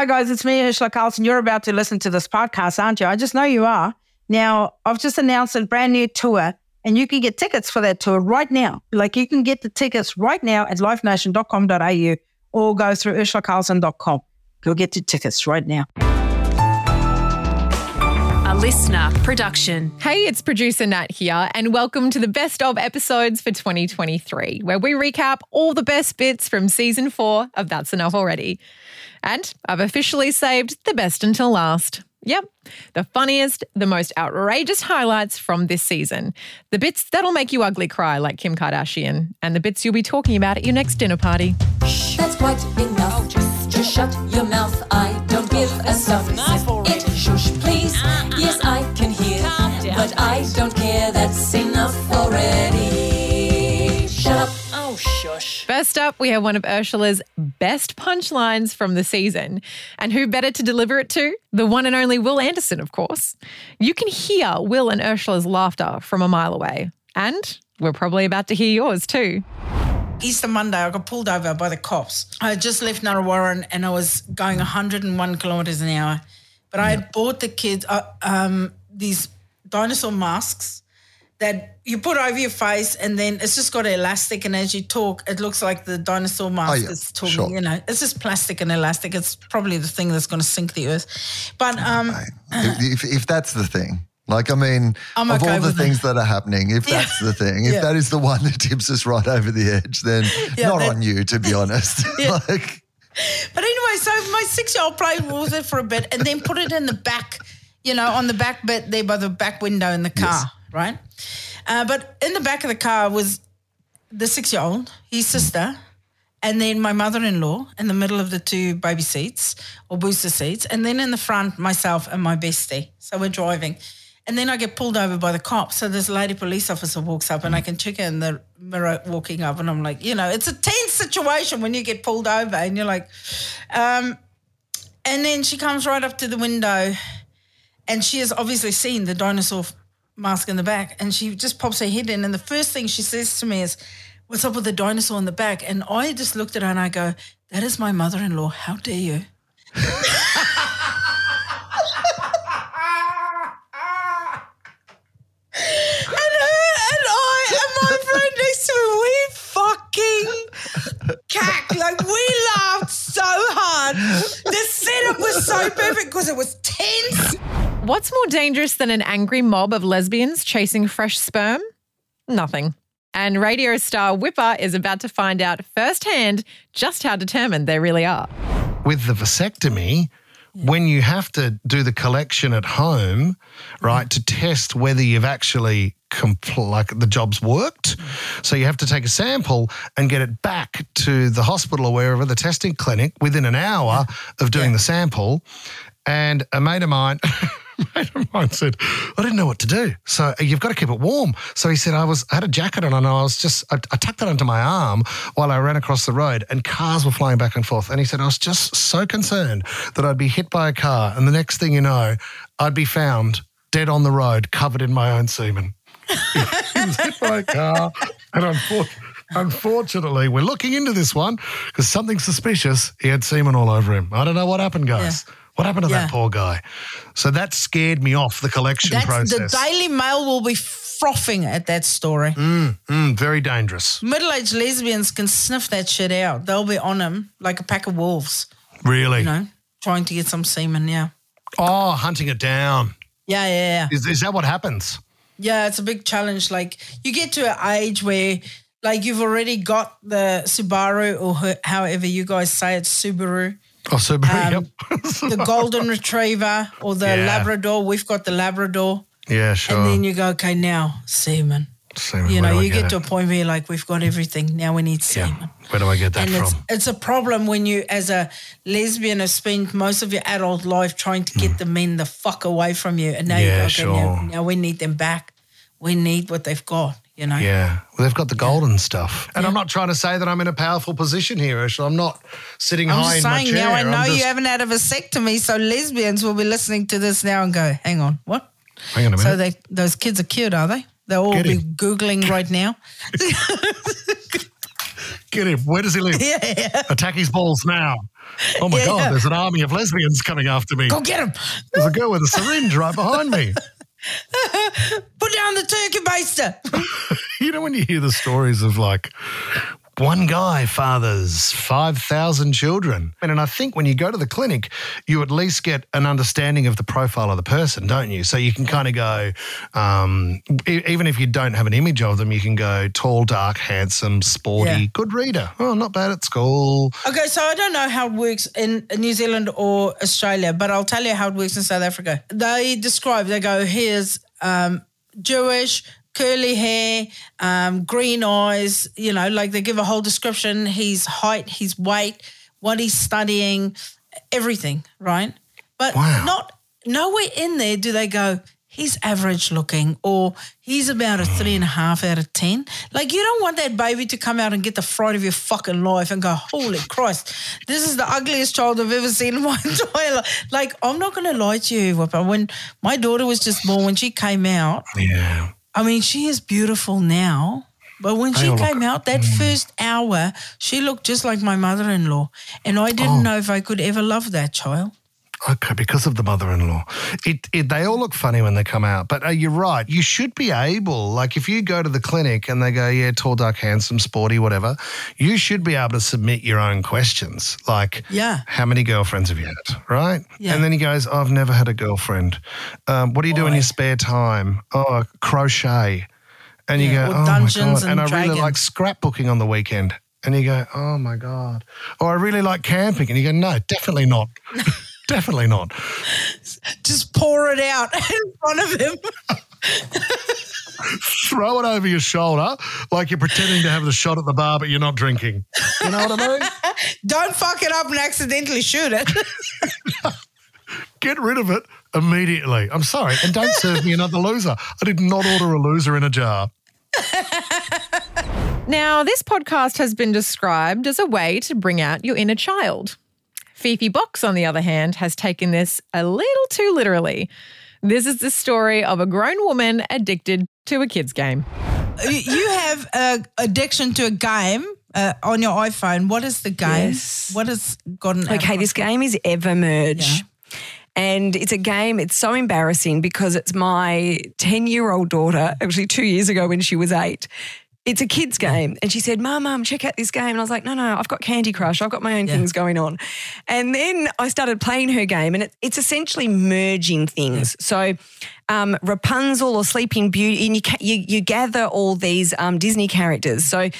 Hi, guys, it's me, Urzila Carlson. You're about to listen to this podcast, aren't you? I just know you are. Now, I've just announced a brand new tour, and you can get tickets for that tour right now. Like, you can get the tickets right now at livenation.com.au or go through urzilacarlson.com. You'll get your tickets right now. A LiSTNR production. Hey, it's producer Nat here, and welcome to the best of episodes for 2023, where we recap all the best bits from season four of That's Enough Already. And I've officially saved the best until last. Yep, the funniest, the most outrageous highlights from this season. The bits that'll make you ugly cry, like Kim Kardashian, and the bits you'll be talking about at your next dinner party. That's quite enough. Just, just shut your mouth. I don't give a stuff. It shush, please. Yes, I can hear, but I don't care. That's enough already. Shut up. Oh, shush. First up, we have one of Urzila's best punchlines from the season. And who better to deliver it to? The one and only Will Anderson, of course. You can hear Will and Urzila's laughter from a mile away. And we're probably about to hear yours too. Easter Monday, I got pulled over by the cops. I had just left Narre Warren and I was going 101 kilometers an hour. But I had bought the kids uh, um, these dinosaur masks that you put over your face and then it's just got elastic. And as you talk, it looks like the dinosaur mask yeah, is talking. sure. You know, it's just plastic and elastic. It's probably the thing that's going to sink the earth. But um, if, if, if that's the thing, like, I mean, I'm of okay all the things that are happening, if that's the thing, if Yeah. that is the one that tips us right over the edge, then Yeah, not that- on you, to be honest. like, But anyway, so my six year old played with it for a bit and then put it in the back, you know, on the back bit there by the back window in the car, right? Uh, but in the back of the car was the six year old, his sister, and then my mother in law in the middle of the two baby seats or booster seats, and then in the front, myself and my bestie. So we're driving. And then I get pulled over by the cops. So this lady police officer walks up and I can check her in the mirror walking up and I'm like, you know, it's a tense situation when you get pulled over and you're like, um, and then she comes right up to the window and she has obviously seen the dinosaur mask in the back and she just pops her head in and the first thing she says to me is, what's up with the dinosaur in the back? And I just looked at her and I go, that is my mother-in-law. How dare you? And her and I and my friend next to me, we fucking cack. Like we laughed so hard. The setup was so perfect because it was tense. What's more dangerous than an angry mob of lesbians chasing fresh sperm? Nothing. And radio star Whipper is about to find out firsthand just how determined they really are. with the vasectomy, when you have to do the collection at home, right, to test whether you've actually compl- like the job's worked. So you have to take a sample and get it back to the hospital or wherever the testing clinic within an hour of doing the sample. And a mate of mine, mate of mine said, I didn't know what to do. So uh, you've got to keep it warm. So he said, I was I had a jacket on and I was just I, I tucked it under my arm while I ran across the road and cars were flying back and forth. And he said, I was just so concerned that I'd be hit by a car and the next thing you know, I'd be found dead on the road, covered in my own semen. he was hit by a car and unfortunately Unfortunately, we're looking into this one because something suspicious. He had semen all over him. I don't know what happened, guys. What happened to Yeah. that poor guy? So that scared me off the collection That's process. the Daily Mail will be frothing at that story. Mm, very dangerous. Middle-aged lesbians can sniff that shit out. They'll be on him like a pack of wolves, Really? you know, trying to get some semen. Yeah. Oh, hunting it down. Yeah, yeah, yeah. Is, is that what happens? Yeah, it's a big challenge. Like you get to an age where like you've already got the Subaru or however you guys say it, Subaru, Oh. Um, the golden retriever or the Yeah. Labrador. We've got the Labrador. yeah, sure. And then you go, okay, now semen. Semen, You know, you get, to a point where you're like, we've got everything. Now we need Yeah. semen. Where do I get that And it's, from? it's a problem when you, as a lesbian, have spent most of your adult life trying to get the men the fuck away from you. And now. Yeah, you go, okay, now, sure. now we need them back. We need what they've got, you know? Yeah, well, they've got the golden stuff. And I'm not trying to say that I'm in a powerful position here, Urzila. I'm not sitting I'm high in my saying chair. now I I'm know you just- haven't had a vasectomy, so lesbians will be listening to this now and go, hang on, what? Hang on a minute. So they those kids are cute, are they? They'll all Get be him. Googling right now. Get him. Where does he live? yeah, yeah. Attack his balls now. Oh my Yeah, God, yeah. there's an army of lesbians coming after me. Go get him. There's a girl with a syringe right behind me. Put down the turkey baster. You know, when you hear the stories of like one guy fathers 5,000 children. And I think when you go to the clinic, you at least get an understanding of the profile of the person, don't you? So you can kind of go, um, e- even if you don't have an image of them, you can go tall, dark, handsome, sporty, Yeah. good reader. Oh, not bad at school. Okay, so I don't know how it works in New Zealand or Australia, but I'll tell you how it works in South Africa. They describe, they go, here's um, Jewish, curly hair, um, green eyes, you know, like they give a whole description, his height, his weight, what he's studying, everything, right? But Wow. not nowhere in there do they go, he's average looking or he's about a three and a half out of 10. Like, you don't want that baby to come out and get the fright of your fucking life and go, holy Christ, this is the ugliest child I've ever seen in my entire life. Like, I'm not going to lie to you, Whipper. When my daughter was just born, when she came out, Yeah. I mean, she is beautiful now. But when she came out, that mm. first hour, she looked just like my mother in law. And I didn't oh. know if I could ever love that child. Okay, because of the mother-in-law, it, it they all look funny when they come out. But uh, you're right. You should be able, like, if you go to the clinic and they go, "Yeah, tall, dark, handsome, sporty, whatever," you should be able to submit your own questions, like, Yeah. how many girlfriends have you had?" Right? Yeah. And then he goes, oh, "I've never had a girlfriend. Um, what do you do in your spare time? Oh, crochet." And you go, "Oh Dungeons my god!" and And, I really like scrapbooking on the weekend. And you go, "Oh my god!" Or I really like camping. And you go, "No, definitely not." Definitely not. Just pour it out in front of him. throw it over your shoulder like you're pretending to have the shot at the bar, but you're not drinking. You know what I mean? Don't fuck it up and accidentally shoot it. Get rid of it immediately. I'm sorry. And don't serve me another loser. I did not order a loser in a jar. Now, this podcast has been described as a way to bring out your inner child. Fifi Box, on the other hand, has taken this a little too literally. This is the story of a grown woman addicted to a kid's game. you have an addiction to a game uh, on your iPhone. What is the game? Yes. What has gotten Okay, this game is Evermerge. Yeah. And it's a game, it's so embarrassing because it's my 10 year old daughter, actually two years ago when she was eight. It's a kid's game. And she said, Mum, Mum, check out this game. And I was like, No, no, I've got Candy Crush. I've got my own Yeah. things going on. And then I started playing her game, and it, it's essentially merging things. So, um, Rapunzel or Sleeping Beauty, and you, you, you gather all these um, Disney characters. So,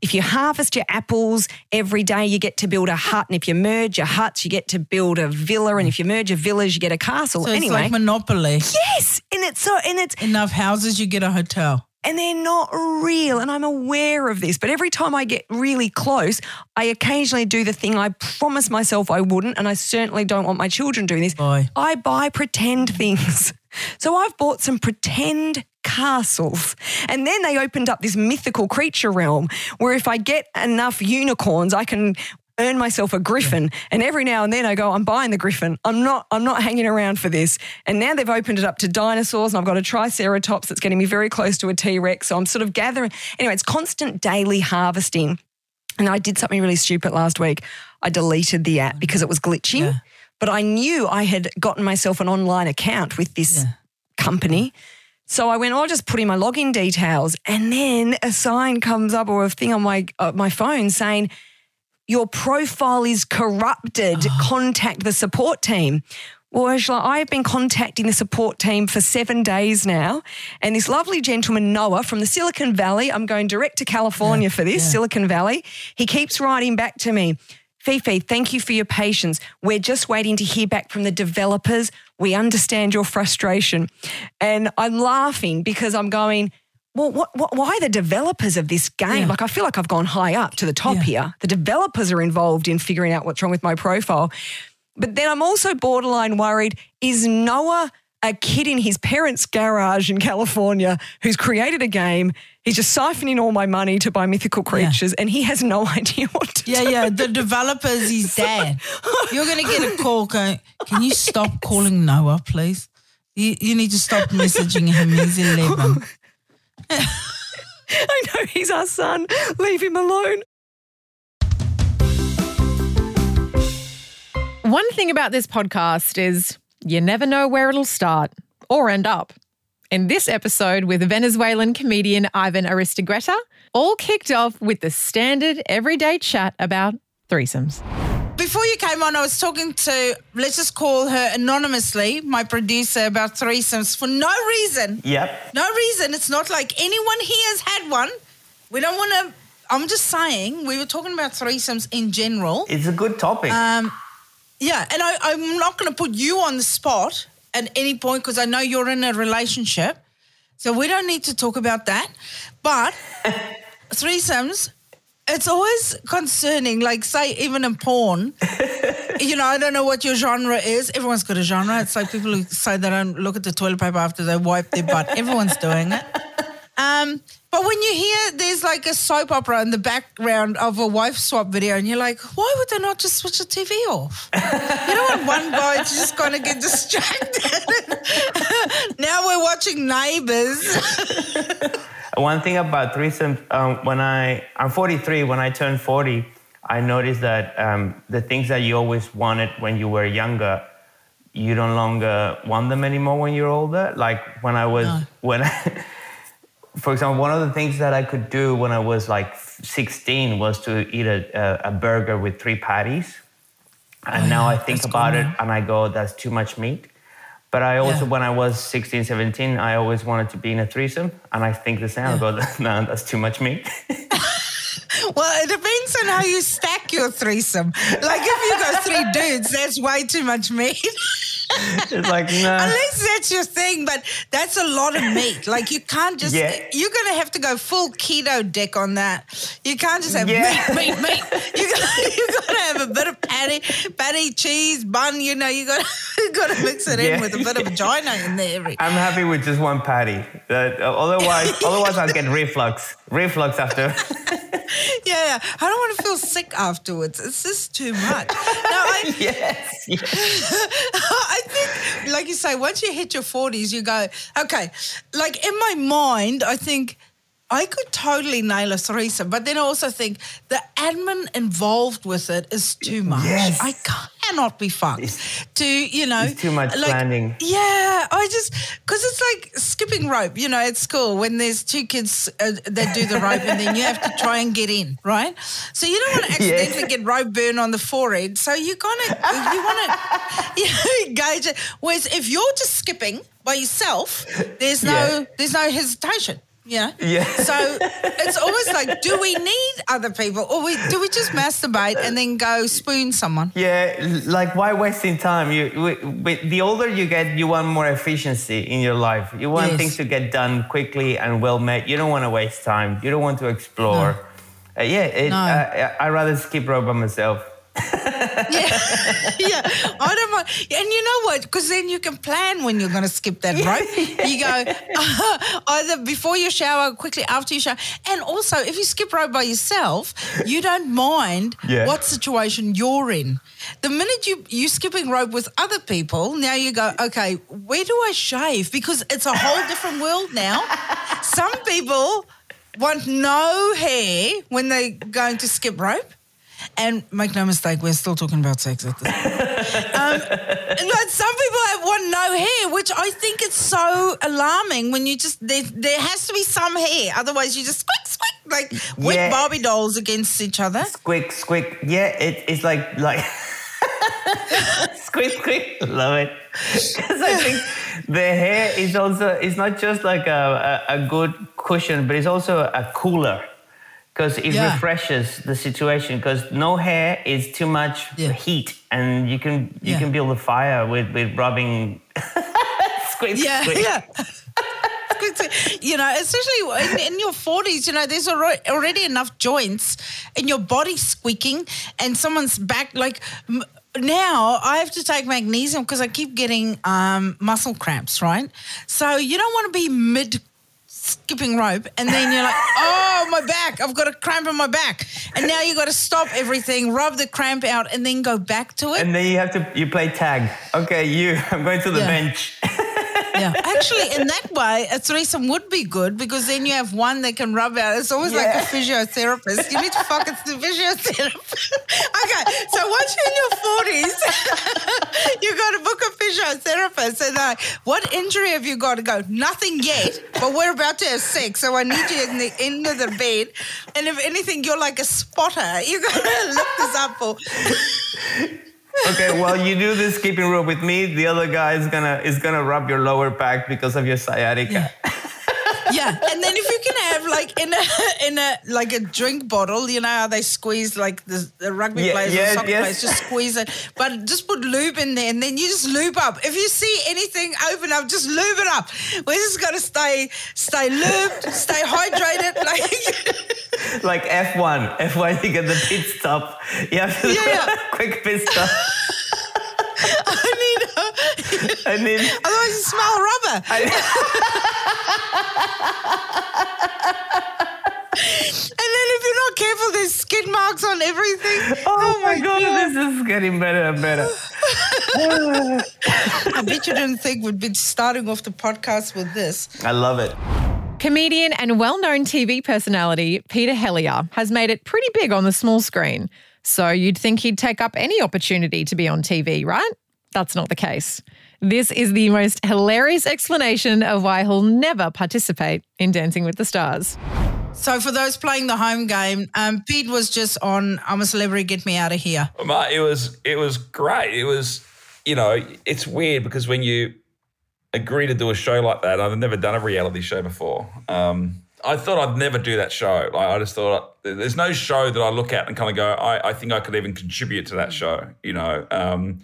if you harvest your apples every day, you get to build a hut. And if you merge your huts, you get to build a villa. And if you merge your villas, you get a castle. So it's anyway, like Monopoly. yes. And it's so, and it's, Enough houses, you get a hotel. And they're not real. And I'm aware of this. But every time I get really close, I occasionally do the thing I promised myself I wouldn't. And I certainly don't want my children doing this. Boy. I buy pretend things. So I've bought some pretend castles. And then they opened up this mythical creature realm where if I get enough unicorns, I can earn myself a griffin and every now and then I go I'm buying the griffin I'm not I'm not hanging around for this and now they've opened it up to dinosaurs and I've got a triceratops that's getting me very close to a T-Rex so I'm sort of gathering anyway it's constant daily harvesting and I did something really stupid last week I deleted the app because it was glitching Yeah. but I knew I had gotten myself an online account with this Yeah. company. So I went, oh, I'll just put in my login details. And then a sign comes up or a thing on my, uh, my phone saying, your profile is corrupted. Contact the support team. Well, Urzila, I have been contacting the support team for seven days now. And this lovely gentleman, Noah, from the Silicon Valley, I'm going direct to California for this, Silicon Valley. He keeps writing back to me. Fifi, thank you for your patience. We're just waiting to hear back from the developers. We understand your frustration. And I'm laughing because I'm going, well, what, what, why the developers of this game? Yeah. Like, I feel like I've gone high up to the top Yeah. here. The developers are involved in figuring out what's wrong with my profile. But then I'm also borderline worried is Noah a kid in his parents' garage in California who's created a game? He's just siphoning all my money to buy mythical creatures and he has no idea what to do. Yeah, do. yeah. The developer's his dad. You're going to get a call going, can you stop calling Noah, please? You, you need to stop messaging him. He's 11. I know he's our son. Leave him alone. one thing about this podcast is you never know where it'll start or end up. In this episode with Venezuelan comedian Ivan Aristegueta, all kicked off with the standard everyday chat about threesomes. Before you came on, I was talking to, let's just call her anonymously, my producer, about threesomes for no reason. Yep. No reason. It's not like anyone here has had one. We don't want to. I'm just saying, we were talking about threesomes in general. It's a good topic. Um, yeah, and I, I'm not going to put you on the spot at any point because I know you're in a relationship. So we don't need to talk about that. But threesomes, it's always concerning. Like, say, even in porn, you know, I don't know what your genre is. Everyone's got a genre. It's like people who say they don't look at the toilet paper after they wipe their butt. Everyone's doing it. Um, but when you hear there's like a soap opera in the background of a wife swap video, and you're like, why would they not just switch the TV off? you don't want one guy to just kind of get distracted. now we're watching Neighbours. One thing about threesome, um, when I I'm 43, when I turned 40, I noticed that um, the things that you always wanted when you were younger, you no longer want them anymore when you're older. Like when I was when I, for example, one of the things that I could do when I was like 16 was to eat a, a, a burger with three patties. And oh, now I think about cool, it and I go, that's too much meat. But I also, Yeah. when I was 16, 17, I always wanted to be in a threesome. And I think the same. I go, no, that's too much meat. well, it depends on how you stack your threesome. Like if you go three dudes, that's way too much meat. it's like, no. Unless that's your thing, but that's a lot of meat. Like you can't just. Yeah. You're gonna have to go full keto deck on that. You can't just have Yeah. meat, meat, meat. You got you got to have a bit of patty, patty, cheese, bun. You know, you got you got to mix it Yeah. in with a bit of vagina in there. I'm happy with just one patty. That, uh, otherwise, otherwise I'll get reflux. Reflux after. Yeah, yeah. I don't want to feel sick afterwards. It's just too much. No, I, yes, yes. I think, like you say, once you hit your 40s, you go, okay, like in my mind, I think I could totally nail a threesome, but then I also think the admin involved with it is too much. Yes. I cannot be fucked to, you know. it's too much like, planning. Yeah, I just, because it's like skipping rope, you know, at school when there's two kids uh, that do the rope and then you have to try and get in, right? So you don't want to accidentally get rope burn on the forehead. So you're going to, you want to you know, gauge it. Whereas if you're just skipping by yourself, there's no, Yeah. there's no hesitation. Yeah. Yeah. So it's almost like, do we need other people, or we do we just masturbate and then go spoon someone? Yeah, like why wasting time? You, wi- wi- the older you get, you want more efficiency in your life. You want Yes. things to get done quickly and well made. You don't want to waste time. You don't want to explore. Uh, yeah, it, No. uh, I rather skip rope by myself. yeah, yeah. I don't mind. And you know what? Because then you can plan when you're going to skip that rope. You go either before you shower, quickly after you shower, and also if you skip rope by yourself, you don't mind Yeah. what situation you're in. The minute you you skipping rope with other people, now you go, okay, where do I shave? Because it's a whole different world now. Some people want no hair when they're going to skip rope. And make no mistake, we're still talking about sex at this point. um, but some people have want no hair, which I think is so alarming when you just, there, there has to be some hair. Otherwise, you just squick, squick, like wet Yeah. Barbie dolls against each other. Squick, squick. Yeah, it, it's like like squick, squick. Love it. Because I think the hair is also it's not just like a, a, a good cushion, but it's also a cooler. Because it Yeah. refreshes the situation. Because no hair is too much Yeah. heat, and you can you Yeah. can build a fire with with rubbing. squick, Yeah, yeah. You know, especially in, in your 40s, you know, there's already enough joints in your body squeaking and someone's back. Like now, I have to take magnesium because I keep getting um, muscle cramps, right? So you don't want to be mid skipping rope and then you're like, oh, my back, I've got a cramp in my back. And now you've got to stop everything, rub the cramp out, and then go back to it. And then you have to you play tag. Okay, you. I'm going to the Yeah. bench. Yeah, actually, in that way, a threesome would be good because then you have one that can rub out. It's always like a physiotherapist. You need to fuck it's the physiotherapist. okay, so once you're in your forties, you got to book a physiotherapist, and like, what injury have you got to go? Nothing yet, but we're about to have sex, so I need you in the end of the bed. And if anything, you're like a spotter. You got to look this up for. Okay, well, you do this skipping rope with me. The other guy is gonna is gonna rub your lower back because of your sciatica. Yeah, and then if you can have like in a in a like a drink bottle, you know how they squeeze like the, the rugby Yeah, players or soccer yes. players, just squeeze it. But just put lube in there, and then you just lube up. If you see anything open up, just lube it up. We're just gonna stay stay lubed, stay hydrated. Like like F1. F1, you get the pit stop. You have to Yeah, yeah. quick pit stop. I need, And then otherwise you smell rubber. And then if you're not careful, there's skid marks on everything. Oh, oh my god, this is getting better and better. I bet you didn't think we'd be starting off the podcast with this. I love it. Comedian and well known TV personality Peter Hellier has made it pretty big on the small screen. So you'd think he'd take up any opportunity to be on TV, right? That's not the case. This is the most hilarious explanation of why he'll never participate in Dancing with the Stars. So for those playing the home game, um, Pete was just on I'm a Celebrity, Get Me Out of Here. Mate, it was it was great. It was, you know, it's weird because when you agree to do a show like that, I've never done a reality show before. Um, I thought I'd never do that show. Like I just thought there's no show that I look at and kind of go, I, I think I could even contribute to that show. You know, um,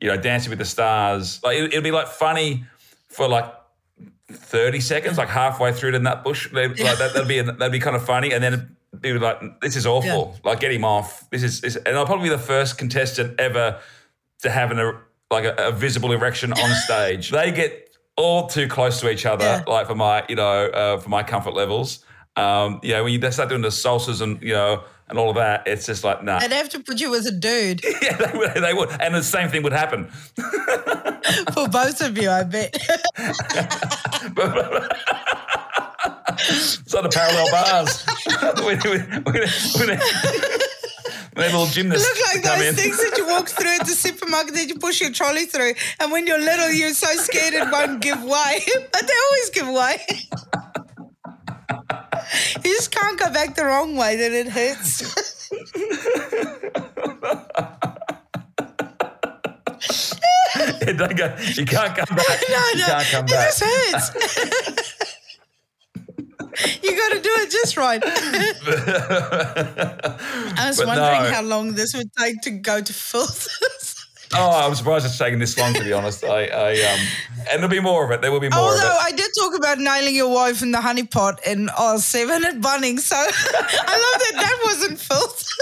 you know, Dancing with the Stars. Like it, it'd be like funny for like 30 seconds, like halfway through to Nut Bush. Like that, that'd be that'd be kind of funny, and then it'd be like, "This is awful. Like, get him off. This is." This, and I'll probably be the first contestant ever to have an like a, a visible erection on stage. they get all too close to each other, Yeah. like for my you know uh, for my comfort levels. Um, you know, when you start doing the salsas and you know and all of that, it's just like nah. They'd have to put you as a dude yeah, they would, they would, and the same thing would happen. for both of you, I bet. It's on the parallel bars. we, we, we, gymnast Look like those in. things that you walk through at the supermarket that you push your trolley through. And when you're little, you're so scared it won't give way. But they always give way. you just can't go back the wrong way, then it hurts. Yeah, don't go, you can't come back. No, you no, it just hurts. you got to do it just right. I was But wondering no. how long this would take to go to filth. Oh, I'm surprised it's taken this long. To be honest, I, I um, and there'll be more of it. There will be more Although of it. I did talk about nailing your wife in the honeypot in R7 at Bunnings, so I love that that wasn't filth.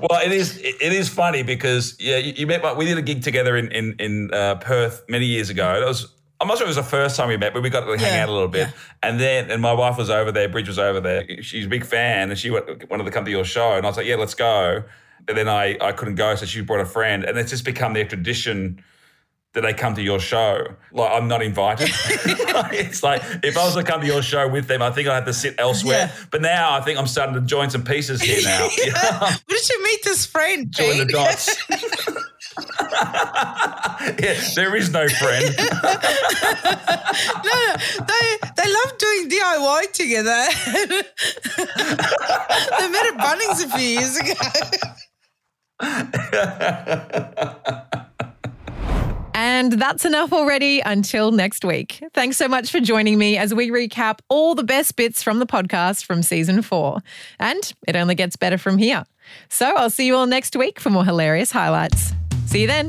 Well, it is. It, it is funny because yeah, you, you met. my- We did a gig together in in, in uh, Perth many years ago. That was. I'm not sure it was the first time we met, but we got to hang Yeah, out a little bit. yeah. And then, and my wife was over there. Bridge was over there. She's a big fan, and she went, wanted to come to your show. And I was like, yeah, let's go. And then I I couldn't go, so she brought a friend, and it's just become their tradition that they come to your show. Like I'm not invited. it's like if I was to come to your show with them, I think I'd have to sit elsewhere. Yeah. But now I think I'm starting to join some pieces here now. Where did you meet this friend? Join the dots. yeah, there is no friend. no, no, they they love doing DIY together. they met at Bunnings a few years ago. And that's enough already until next week. Thanks so much for joining me as we recap all the best bits from the podcast from season four. And it only gets better from here. So I'll see you all next week for more hilarious highlights. See you then.